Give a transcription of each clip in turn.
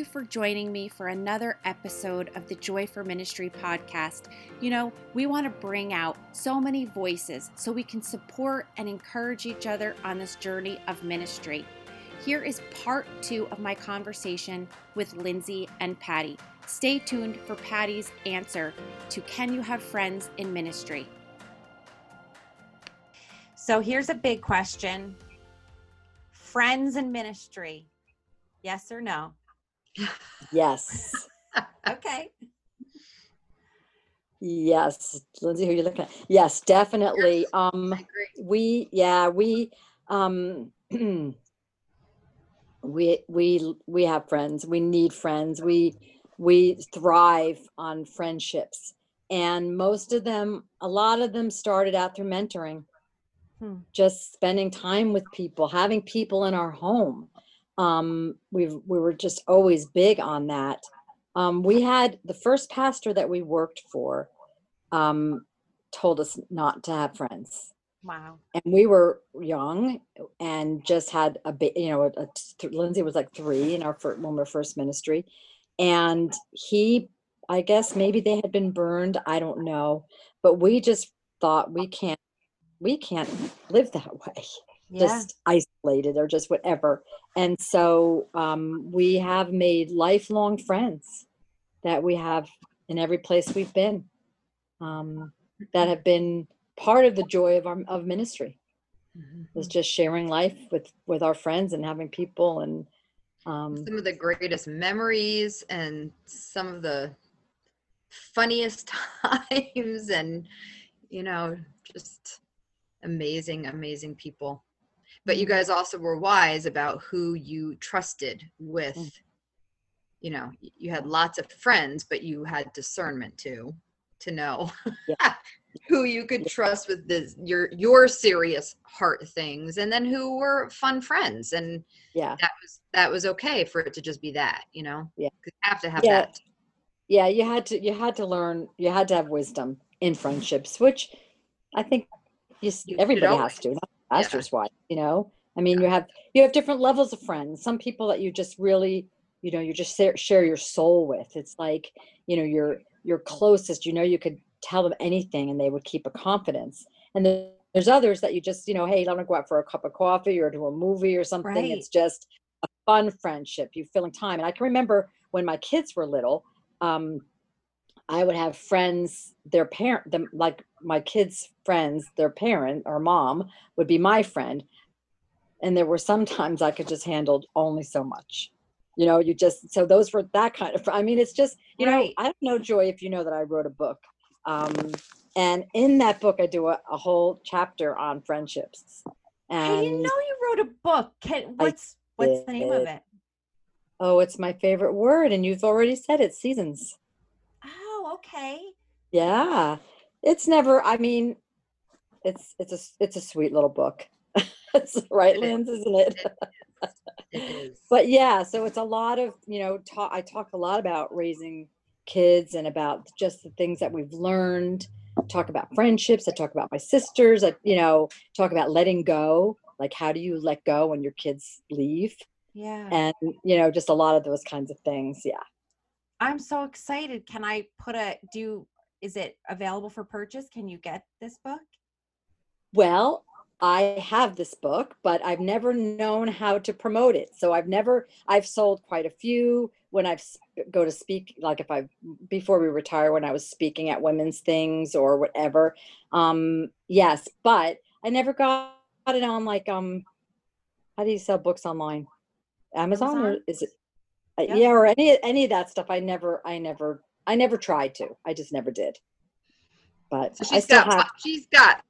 you for joining me for another episode of the Joy for Ministry podcast. You know, we want to bring out so many voices so we can support and encourage each other on this journey of ministry. Here is part two of my conversation with Lindsay and Patti. Stay tuned for Patti's answer to Can You Have Friends in Ministry? So here's a big question Friends in ministry, yes or no? Yes. Okay. Yes. Lindsay, who are you looking at? Yes, definitely. Um, we, yeah, we, um, we, we, we have friends. We need friends. We, we thrive on friendships. And most of them, a lot of them started out through mentoring. Hmm. Just spending time with people, having people in our home. Um, we we were just always big on that. Um, we had the first pastor that we worked for um, told us not to have friends, Wow. and we were young and just had a bit. You know, a, a, Lindsay was like three in our first, when we were first ministry, and he, I guess maybe they had been burned. I don't know, but we just thought we can't we can't live that way Yeah. just isolated or just whatever. And so um, we have made lifelong friends that we have in every place we've been um, that have been part of the joy of our of ministry is just sharing life with with our friends and having people and um, some of the greatest memories and some of the funniest times and you know just amazing amazing people but you guys also were wise about who you trusted with Mm. you know you had lots of friends but you had discernment too to know Yeah. who you could trust with this your your serious heart things and then who were fun friends and yeah that was that was okay for it to just be that you know Yeah. you have to have Yeah. that yeah you had to you had to learn you had to have wisdom in friendships which i think you, You everybody has to not Yeah. wise you know? I mean you have you have different levels of friends some people that you just really you know you just share, share your soul with. It's like you know your your closest you know you could tell them anything and they would keep a confidence. And then there's others that you just you know hey i'm gonna go out for a cup of coffee or to a movie or something. Right. it's just a fun friendship. You filling time. And i can remember when my kids were little um, I would have friends, their parent, them like my kids' friends, their parent or mom would be my friend. And there were sometimes I could just handle only so much. You know, you just, so those were that kind of, I mean, it's just, you Right. know, I don't know, Joy, if you know that I wrote a book. Um, and in that book, I do a, a whole chapter on friendships. And I didn't know you wrote a book. Can what's what's the name of it? oh, it's my favorite word. And you've already said it seasons. Okay. Yeah. It's never, I mean, it's it's a it's a sweet little book. it's right. Linz, isn't it? it is But yeah, so it's a lot of, you know, talk I talk a lot about raising kids and about just the things that we've learned. Talk about friendships. I talk about my sisters. I, you know, talk about letting go. Like how do you let go when your kids leave? Yeah. And you know, just a lot of those kinds of things. Yeah. I'm so excited. Can I put a do is it available for purchase? Can you get this book? Well, I have this book, but I've never known how to promote it. So I've never, I've sold quite a few when I've go to speak, like if I, before we retire, when I was speaking at women's things or whatever. Um, yes, but I never got it on like, um, how do you sell books online? Amazon, or is it? Uh, Yep. Yeah, or any, any of that stuff. I never, I never, I never tried to. I just never did. But so I she's still got have she's got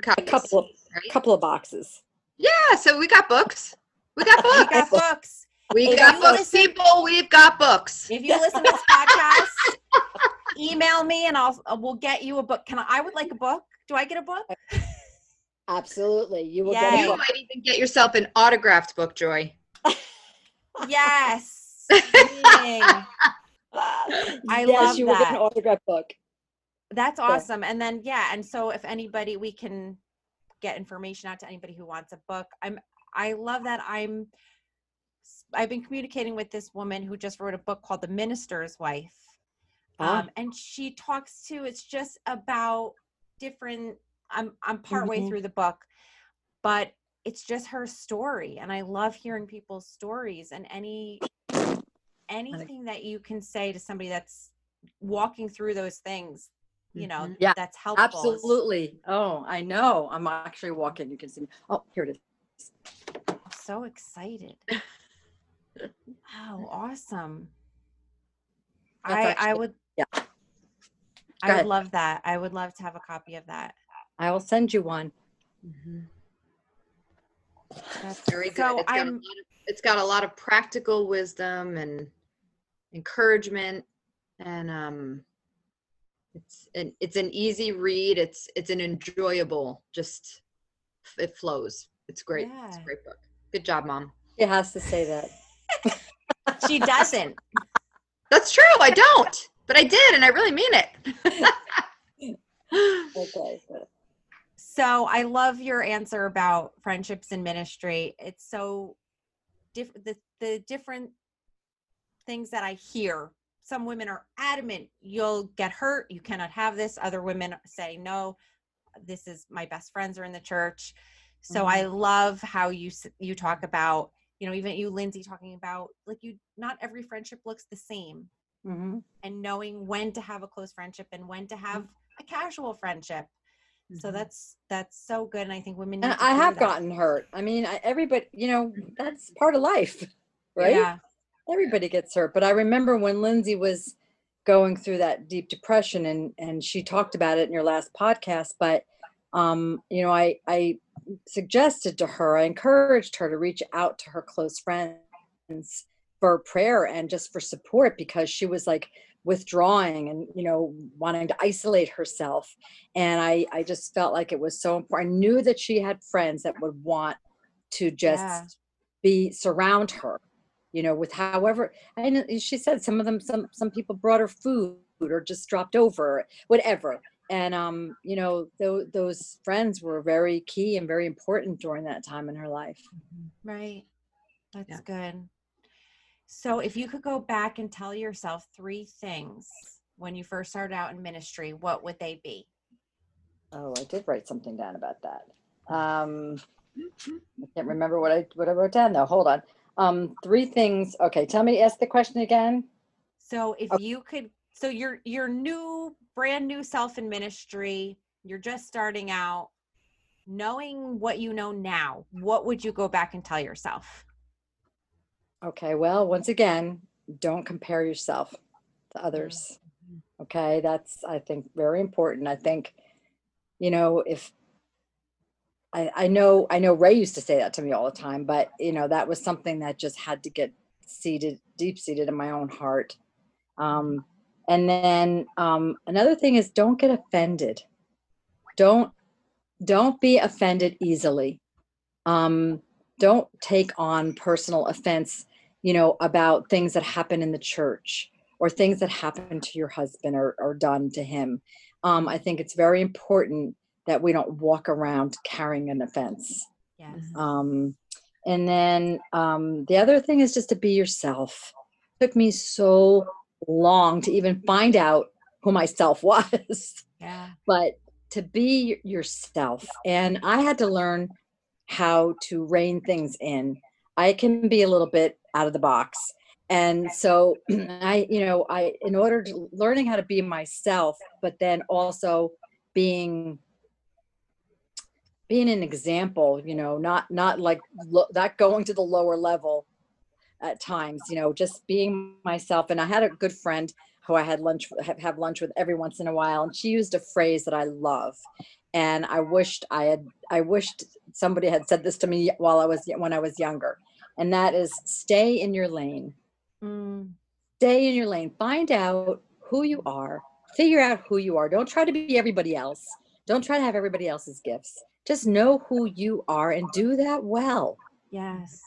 a copies, couple of, right? couple of boxes. yeah so we got books we got books. We books got books. we If got you books listen- people we've got books If you listen to this podcast, email me and I'll uh, we'll get you a book. Can I? I would like a book. Do I get a book? Absolutely. You will Yay. get you a book. might even get yourself an autographed book joy Yes. I yes, love you will get an that. autograph book. That's awesome. And then yeah, and so if anybody we can get information out to anybody who wants a book. I'm I love that I'm I've been communicating with this woman who just wrote a book called The Minister's Wife. Ah. Um, and she talks to it's just about different I'm I'm partway Mhm. through the book, but it's just her story and I love hearing people's stories and any anything that you can say to somebody that's walking through those things, you know, Mhm. Yeah, that's helpful. Absolutely. Oh, I know. I'm actually walking. You can see me. Oh, here it is. I'm so excited. Oh, awesome. That's I I would yeah. Go I would ahead. love that. I would love to have a copy of that. I will send you one. Mhm. That's Very good. So it's, got a I'm lot of, it's got a lot of practical wisdom and encouragement, and um, it's an it's an easy read. It's it's an enjoyable. Just it flows. It's great. It's a great book. Good job, mom. It has to say that. she doesn't. That's true. I don't, but I did, and I really mean it. Okay. So I love your answer about friendships and ministry. It's so different. The, the different things that I hear. Some women are adamant, you'll get hurt. You cannot have this. Other women say, no, this is my best friends are in the church. So I love how you you talk about, you know, even you, Lindsay, talking about like you. Not every friendship looks the same, Mhm. and knowing when to have a close friendship and when to have a casual friendship. So that's that's so good, and I think women. Need to I have that. gotten hurt. I mean, I, everybody, you know, that's part of life, right? Yeah, Everybody gets hurt. But I remember when Lindsay was going through that deep depression and and she talked about it in your last podcast, but um, you know, I I suggested to her, I encouraged her to reach out to her close friends for prayer and just for support because she was like withdrawing and you know wanting to isolate herself and i i just felt like it was so important i knew that she had friends that would want to just Yeah. be surround her you know with however and she said some of them some some people brought her food or just dropped over whatever and um you know those those friends were very key and very important during that time in her life right. That's Yeah. good. So, if you could go back and tell yourself three things when you first started out in ministry, what would they be? oh i did write something down about that. Um i can't remember what i what i wrote down though. Hold on. Um three things. Okay tell me ask the question again. So, if Okay. you could, so you're you're new, brand new self in ministry, you're just starting out, knowing what you know now, what would you go back and tell yourself? Okay, well, once again, don't compare yourself to others. Okay, that's I think very important. I think, you know, if I I know I know Ray used to say that to me all the time, but you know, that was something that just had to get seated, deep seated in my own heart. Um, and then um, another thing is don't get offended. Don't don't be offended easily. Um, don't take on personal offense you know, about things that happen in the church or things that happen to your husband or, or done to him. Um, I think it's very important that we don't walk around carrying an offense. Yes. Um, and then um, the other thing is just to be yourself. It took me so long to even find out who myself was Yeah. but to be yourself and i had to learn how to rein things in i can be a little bit out of the box. And so i you know i in order to learning how to be myself but then also being being an example you know not not like lo- not going to the lower level at times you know just being myself. And i had a good friend who i had lunch have, have lunch with every once in a while and she used a phrase that i love. And i wished i had i wished somebody had said this to me while i was when i was younger and that is stay in your lane Mm, stay in your lane find out who you are figure out who you are don't try to be everybody else don't try to have everybody else's gifts just know who you are and do that well yes.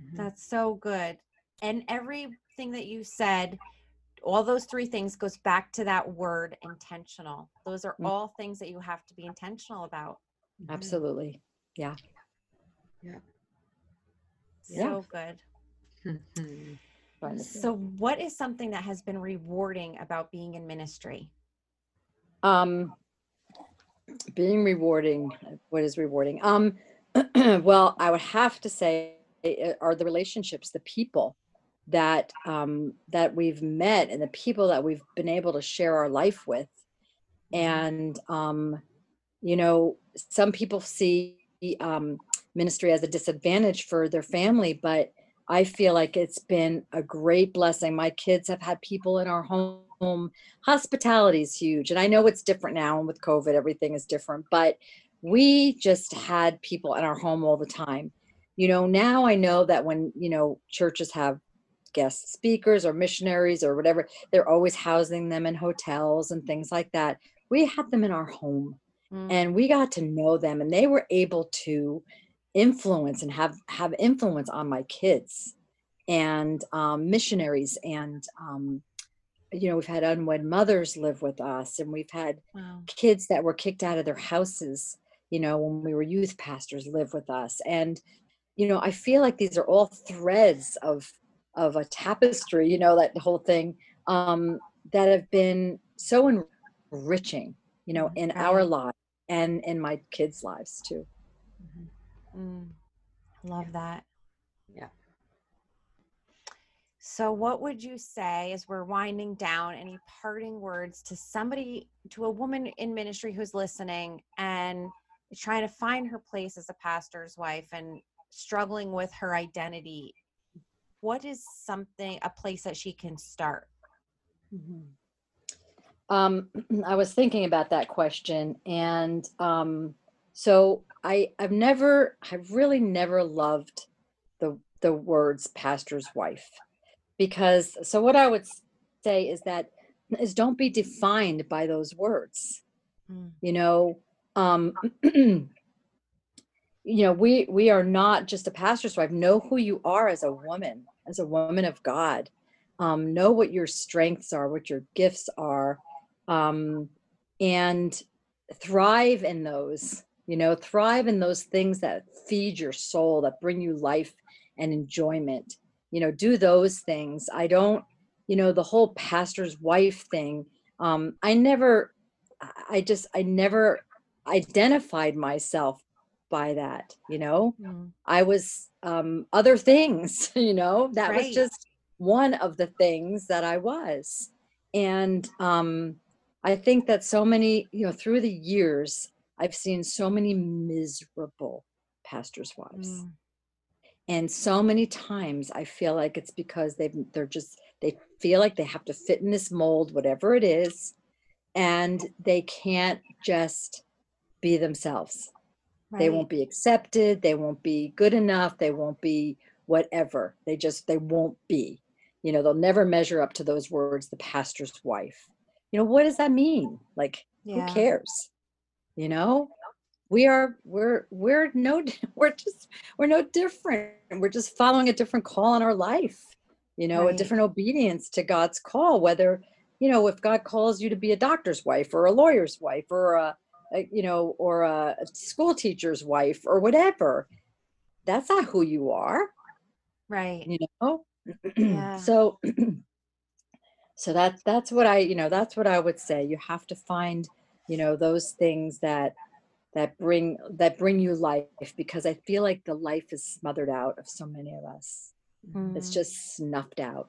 Mhm. That's so good. And everything that you said, all those three things goes back to that word intentional. Those are Mm. all things that you have to be intentional about. Absolutely Yeah. Yeah. So good. Mhm. Fun. So, what is something that has been rewarding about being in ministry? um being rewarding what is rewarding um well i would have to say uh, are the relationships the people that um that we've met and the people that we've been able to share our life with and um you know some people see um ministry as a disadvantage for their family but i feel like it's been a great blessing. My kids have had people in our home. Hospitality is huge and i know it's different now and with covid everything is different but we just had people in our home all the time. You know now i know that when you know churches have guest speakers or missionaries or whatever they're always housing them in hotels and things like that. We had them in our home Mm. and we got to know them and they were able to influence and have have influence on my kids and um, missionaries and um, you know we've had unwed mothers live with us and we've had wow. kids that were kicked out of their houses you know when we were youth pastors live with us and you know i feel like these are all threads of of a tapestry you know that whole thing um that have been so enriching you know in our lives and in my kids lives too Mm. Love that. Yeah. So, what would you say as we're winding down? Any parting words to somebody, to a woman in ministry who's listening and trying to find her place as a pastor's wife and struggling with her identity? What is something, a place that she can start? Um, I was thinking about that question, and um, so I I've never I've really never loved the the words pastor's wife because so what I would say is that is don't be defined by those words. Mm. You know, um, you know we we are not just a pastor's wife. Know who you are as a woman, as a woman of God. Um, know what your strengths are, what your gifts are um, and thrive in those you know thrive in those things that feed your soul that bring you life and enjoyment you know do those things i don't you know the whole pastor's wife thing um i never i just i never identified myself by that you know Mm. I was um, other things, you know, that Right. was just one of the things that I was. And um, I think that so many, you know, through the years, I've seen so many miserable pastors' wives. Mm. And so many times I feel like it's because they've, they're just, they feel like they have to fit in this mold, whatever it is, and they can't just be themselves. They won't be accepted they won't be good enough they won't be whatever. They just they won't be. You know they'll never measure up to those words the pastor's wife you know what does that mean like Yeah. who cares you know we are we're we're no we're just we're no different we're just following a different call in our life you know Right. a different obedience to god's call whether you know if god calls you to be a doctor's wife or a lawyer's wife or a, a you know or a, a school teacher's wife or whatever that's not who you are Right. you know Yeah. so so that's that's what i you know that's what i would say you have to find you know those things that that bring that bring you life because i feel like the life is smothered out of so many of us it's Mm. just snuffed out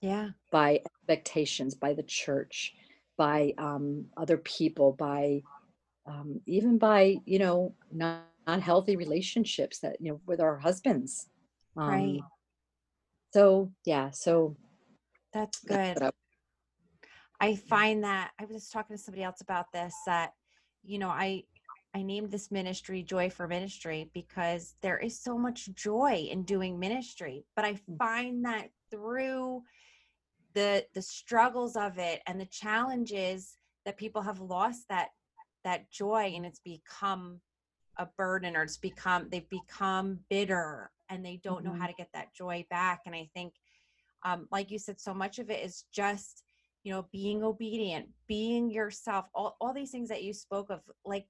yeah. by expectations by the church by um, other people by um, even by you know not, not healthy relationships that you know with our husbands um, Right. so yeah so That's good. I- I find that I was just talking to somebody else about this that you know I I named this ministry Joy for Ministry because there is so much joy in doing ministry but I Mm. find that through the the struggles of it and the challenges that people have lost that that joy and it's become a burden or it's become they've become bitter and they don't know how Mhm. to get that joy back and I think um, like you said, so much of it is just, you know, being obedient, being yourself, all, all these things that you spoke of, like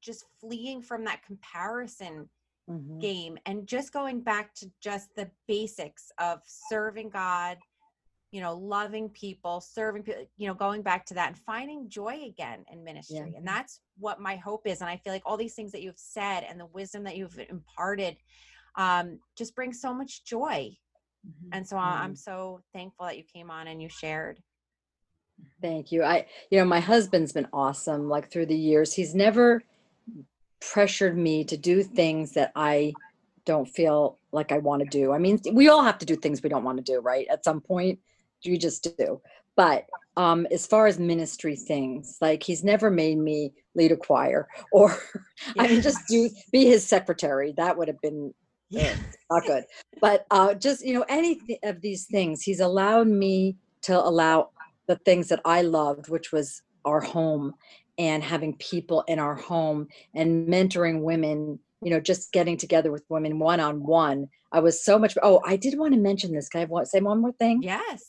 just fleeing from that comparison mm-hmm. game and just going back to just the basics of serving God, you know, loving people, serving people, you know, going back to that and finding joy again in ministry. Yeah. And that's what my hope is. And I feel like all these things that you've said and the wisdom that you've imparted um, just brings so much joy. Mm-hmm. And so mm-hmm. I'm so thankful that you came on and you shared. Thank you. I, you know, my husband's been awesome like through the years. He's never pressured me to do things that I don't feel like I want to do. I mean, we all have to do things we don't want to do, right? At some point, you just do. But um, as far as ministry things, like he's never made me lead a choir or I mean, just do be his secretary. That would have been yeah. not good. But uh, just you know, any of these things, he's allowed me to allow the things that I loved, which was our home and having people in our home and mentoring women you know just getting together with women one on one i was so much oh i did want to mention this can i want, say one more thing yes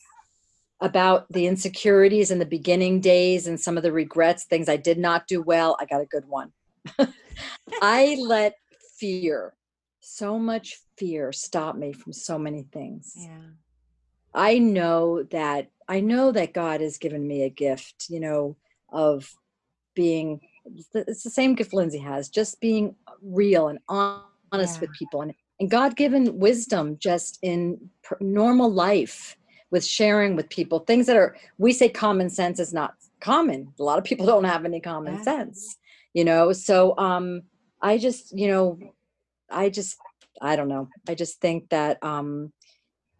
about the insecurities in the beginning days and some of the regrets things i did not do well i got a good one i let fear so much fear stopped me from so many things yeah i know that i know that god has given me a gift you know of being it's the same gift Lindsay has, just being real and honest yeah. with people and, and God given wisdom just in normal life with sharing with people things that are we say common sense is not common. A lot of people don't have any common yeah. sense, you know. So um I just, you know, I just I don't know. I just think that um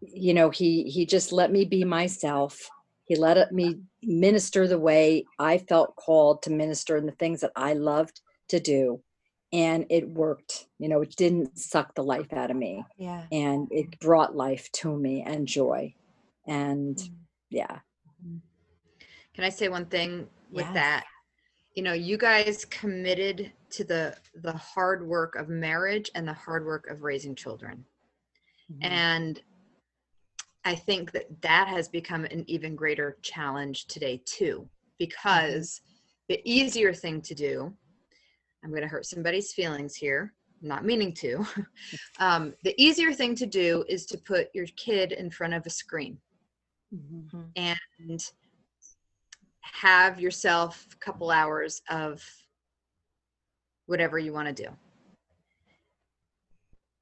you know, he he just let me be myself he let me minister the way I felt called to minister and the things that I loved to do. And it worked. You know, it didn't suck the life out of me. Yeah. And it brought life to me and joy. And mm. yeah. Mm-hmm. Can I say one thing with yes. that? You know, you guys committed to the the hard work of marriage and the hard work of raising children. Mm-hmm. And I think that that has become an even greater challenge today too, because the easier thing to do, I'm going to hurt somebody's feelings here, not meaning to. um, the easier thing to do is to put your kid in front of a screen mm-hmm. and have yourself a couple hours of whatever you want to do.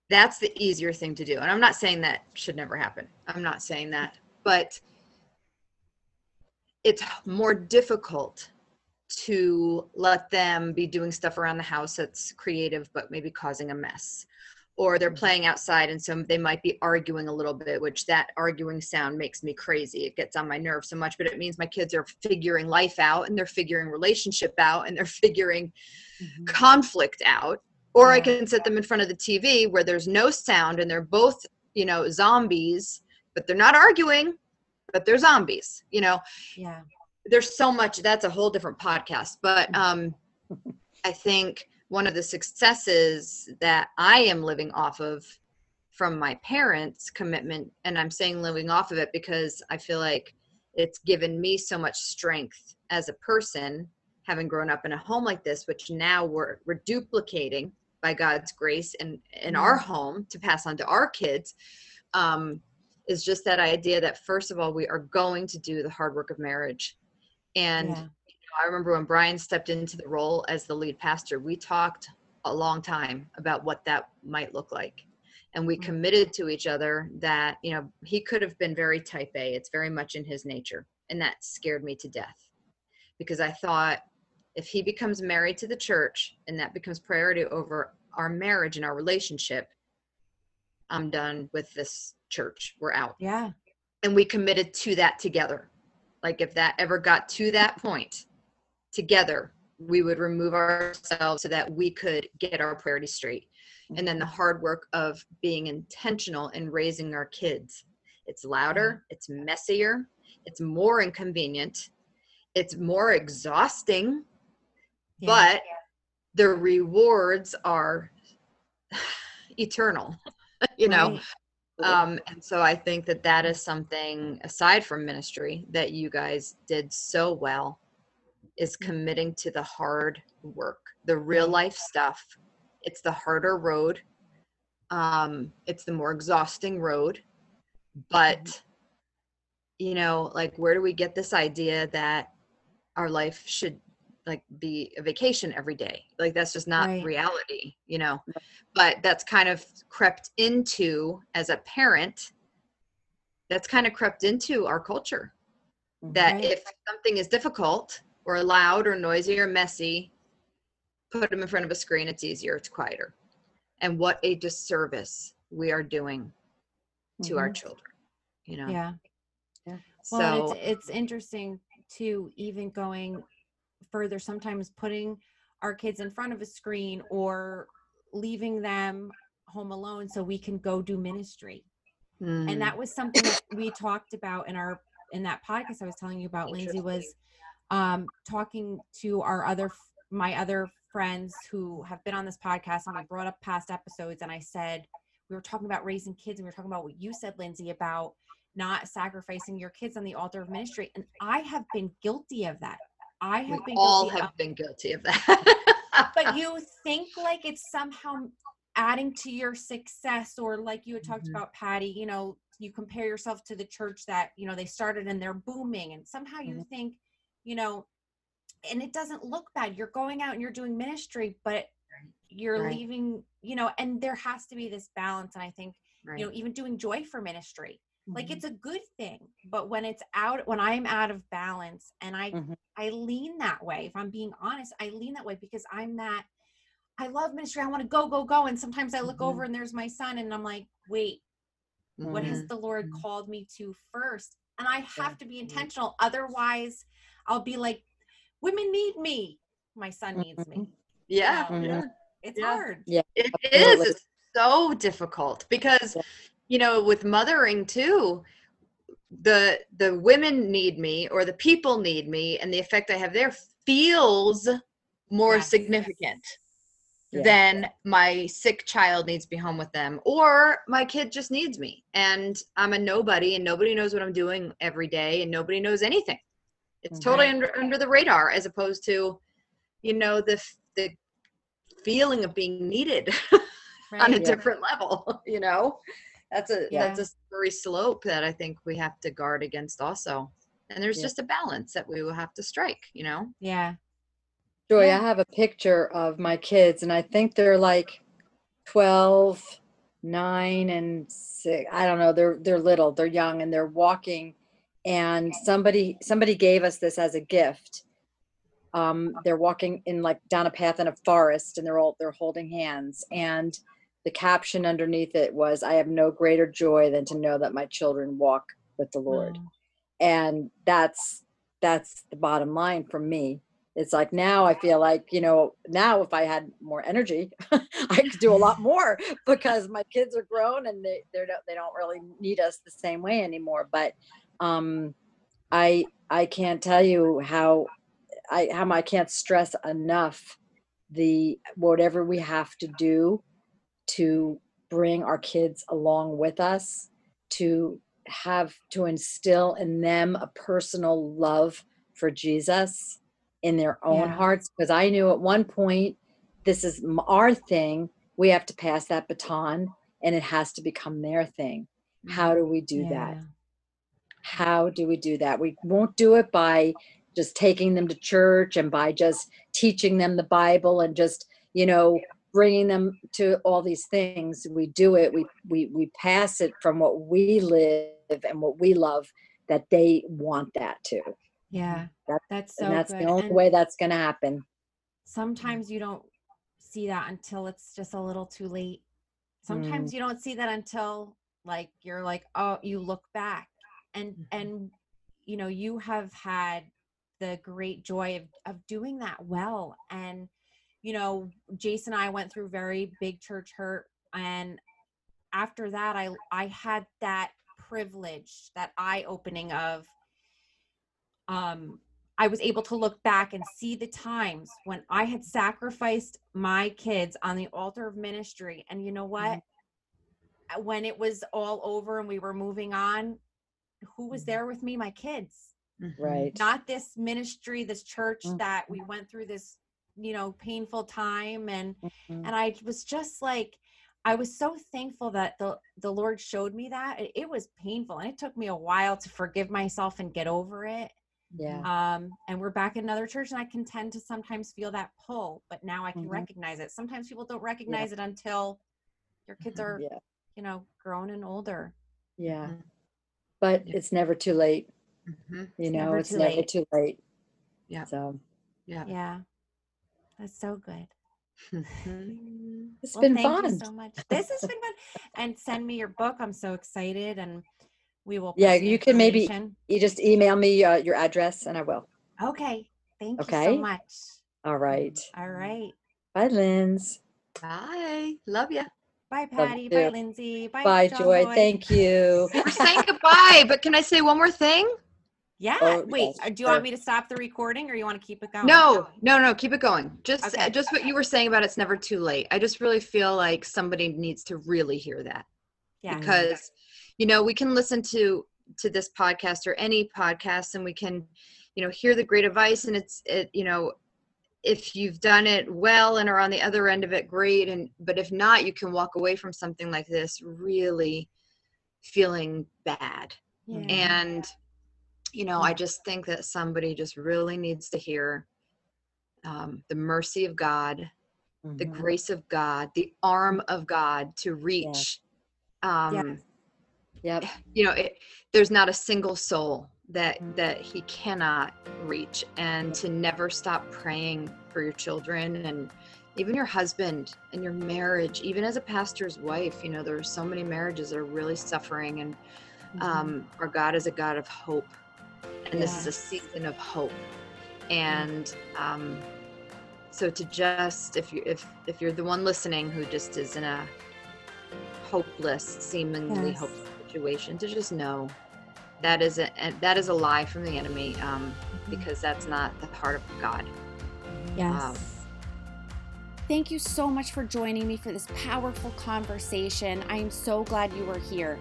That's the easier thing to do. And i'm not saying that should never happen. I'm not saying that. But it's more difficult to let them be doing stuff around the house that's creative but maybe causing a mess or they're mm-hmm. playing outside and so they might be arguing a little bit which that arguing sound makes me crazy it gets on my nerves so much but it means my kids are figuring life out and they're figuring relationship out and they're figuring mm-hmm. conflict out or yeah. i can set them in front of the tv where there's no sound and they're both you know zombies but they're not arguing but they're zombies you know yeah there's so much that's a whole different podcast but mm. um i think one of the successes that i am living off of from my parents commitment and i'm saying living off of it because i feel like it's given me so much strength as a person having grown up in a home like this which now we're we're duplicating by God's grace and in our mm-hmm. home to pass on to our kids um, is just that idea that first of all we are going to do the hard work of marriage and yeah. I remember when brian stepped into the role as the lead pastor we talked a long time about what that might look like. And we mm-hmm. committed to each other that you know he could have been very type a. It's very much in his nature. And that scared me to death because i thought if he becomes married to the church and that becomes priority over our marriage and our relationship i'm done with this church. We're out. Yeah. And we committed to that together. Like if that ever got to that point together we would remove ourselves so that we could get our priorities straight. And then the hard work of being intentional in raising our kids. It's louder it's messier it's more inconvenient it's more exhausting yeah. but the rewards are eternal you know? Right. um and so i think that that is something aside from ministry that you guys did so well is mm. committing to the hard work the real life stuff. It's the harder road. Um it's the more exhausting road. But you know like where do we get this idea that our life should like be a vacation every day? Like that's just not Right. reality you know? But that's kind of crept into as a parent that's kind of crept into our culture. That Right. if something is difficult or loud or noisy or messy put them in front of a screen it's easier it's quieter and what a disservice we are doing to our Mhm. children you know Yeah. so Well, and it's it's interesting too, even going further. Sometimes putting our kids in front of a screen or leaving them home alone so we can go do ministry. mm, And that was something that we talked about in our in that podcast I was telling you about. Lindsay was um, talking to our other my other friends who have been on this podcast, and we brought up past episodes, and I said we were talking about raising kids, and we were talking about what you said, Lindsay, about not sacrificing your kids on the altar of ministry. And I have been guilty of that. I have we been all guilty have of, been guilty of that but you think like it's somehow adding to your success or like you had talked Mhm. about patti you know you compare yourself to the church that you know they started and they're booming and somehow you Mhm. think you know and it doesn't look bad you're going out and you're doing ministry but you're Right. leaving you know and there has to be this balance and i think right you know even doing joy for ministry like Mhm. it's a good thing but when it's out when i'm out of balance and i Mhm. i lean that way if i'm being honest i lean that way because i'm that i love ministry i want to go go go and sometimes i look Mhm. over and there's my son and i'm like wait what has Mhm. the lord Mhm. called me to first and i have to be intentional otherwise i'll be like women need me my son needs me Mhm. yeah, you know? yeah. it's Yeah. hard It is. Absolutely. It's so difficult because, Yeah. you know, with mothering too, the the women need me or the people need me, and the effect I have there feels more Yes. significant Yeah. than my sick child needs me home with them or my kid just needs me and i'm a nobody and nobody knows what i'm doing every day and nobody knows anything it's Mhm. totally Right. under, under the radar as opposed to you know the the feeling of being needed on a? Yeah. different level you know that's a Yeah. that's a slippery slope that i think we have to guard against also and there's Yeah. just a balance that we will have to strike you know yeah Joy, Yeah. I have a picture of my kids, and I think they're like 12, 9, and 6. I don't know. They're they're little, they're young, and they're walking. And somebody somebody gave us this as a gift. Um, they're walking in like down a path in a forest, and they're all they're holding hands. And the caption underneath it was, "I have no greater joy than to know that my children walk with the Lord." Oh, and that's that's the bottom line for me it's like now i feel like you know now if i had more energy i could do a lot more because my kids are grown and they they don't they don't really need us the same way anymore but um i i can't tell you how i how i can't stress enough the whatever we have to do to bring our kids along with us to have to instill in them a personal love for Jesus in their own Yeah. hearts because I knew at one point this is our thing we have to pass that baton and it has to become their thing how do we do that yeah. How do we do that we won't do it by just taking them to church and by just teaching them the bible and just you know bringing them to all these things we do it we we we pass it from what we live and what we love that they want that too Yeah, That- that's so and that's good. the only and way that's going to happen sometimes you don't see that until it's just a little too late. Sometimes Mm. you don't see that until like you're like, oh, you look back and Mhm. and you know you have had the great joy of of doing that well and you know Jason and I went through very big church hurt and after that I I had that privilege that eye opening of um I was able to look back and see the times when I had sacrificed my kids on the altar of ministry. And you know what? Uh, When it was all over and we were moving on, who was Mhm. there with me? My kids. Right Not this ministry, this church Mhm. that we went through this, you know, painful time. And Mhm. and I was just like, I was so thankful that the the Lord showed me that. It, it was painful and it took me a while to forgive myself and get over it. Yeah. Um, and we're back in another church, and I can tend to sometimes feel that pull, but now I can Mhm. recognize it. Sometimes people don't recognize it until your kids are, Yeah. you know, grown and older. Yeah. But Yeah. it's never too late. Mhm. You It's know, never it's too never late. too late. Yeah. So Yeah. Yeah, that's so good. Mhm. it's Well, been thank fun. you so much. This has been fun. And send me your book. I'm so excited, and we will. Yeah, post you can maybe- information. You just email me uh, your address and I will. Okay. Thank you Okay. so much. All right. All right. Bye, Linz. Bye. Love you. Bye, Patti. Bye. Lindsay. Bye, Bye, John Joy. Boy. Thank you. We're saying goodbye, but can I say one more thing? Yeah. Oh, Wait. yes, uh, do you sure. want me to stop the recording, or you want to keep it going? No, no, no. Keep it going. Just, Okay. just what you were saying about it's never too late. I just really feel like somebody needs to really hear that Yeah. because, you know, we can listen to to this podcast or any podcast, and we can, you know, hear the great advice, and it's, it, you know, if you've done it well and are on the other end of it, great. And but if not, you can walk away from something like this really feeling bad. Yeah. and you know i just think that somebody just really needs to hear um, the mercy of god the Mhm. grace of god the arm of god to reach um, Yep. you know it, there's not a single soul that that he cannot reach and to never stop praying for your children and even your husband and your marriage even as a pastor's wife you know there are so many marriages that are really suffering and um, our god is a god of hope. And this is a season of hope. And um, so to just if you if if you're the one listening who just is in a hopeless seemingly Yes. hopeless situation to just know that is a that is a lie from the enemy um, because that's not the heart of god Yes. Um, Thank you so much for joining me for this powerful conversation. I am so glad you were here.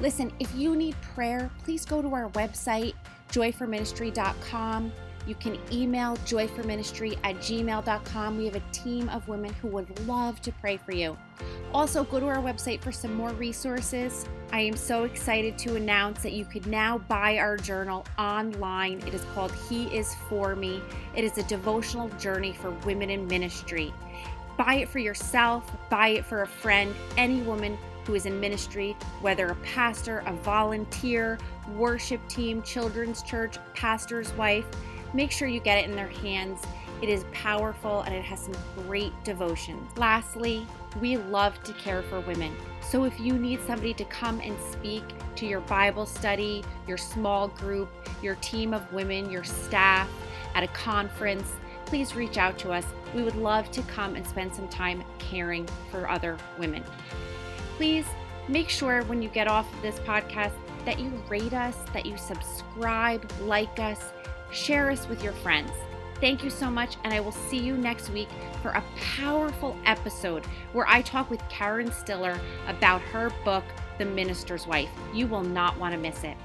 Listen, if you need prayer, please go to our website, joyforministry.com. You can email joyforministry at gmail.com. We have a team of women who would love to pray for you. Also, go to our website for some more resources. I am so excited to announce that you could now buy our journal online. It is called He Is For Me. It is a devotional journey for women in ministry. Buy it for yourself, buy it for a friend, any woman who is in ministry, whether a pastor, a volunteer, worship team, children's church, pastor's wife. Make sure you get it in their hands. It is powerful and it has some great devotions. Lastly, we love to care for women. So if you need somebody to come and speak to your Bible study, your small group, your team of women, your staff at a conference, please reach out to us. We would love to come and spend some time caring for other women. Please make sure when you get off of this podcast that you rate us, that you subscribe, like us, share us with your friends. Thank you so much, and I will see you next week for a powerful episode where I talk with Karen Stiller about her book, The Minister's Wife. You will not want to miss it.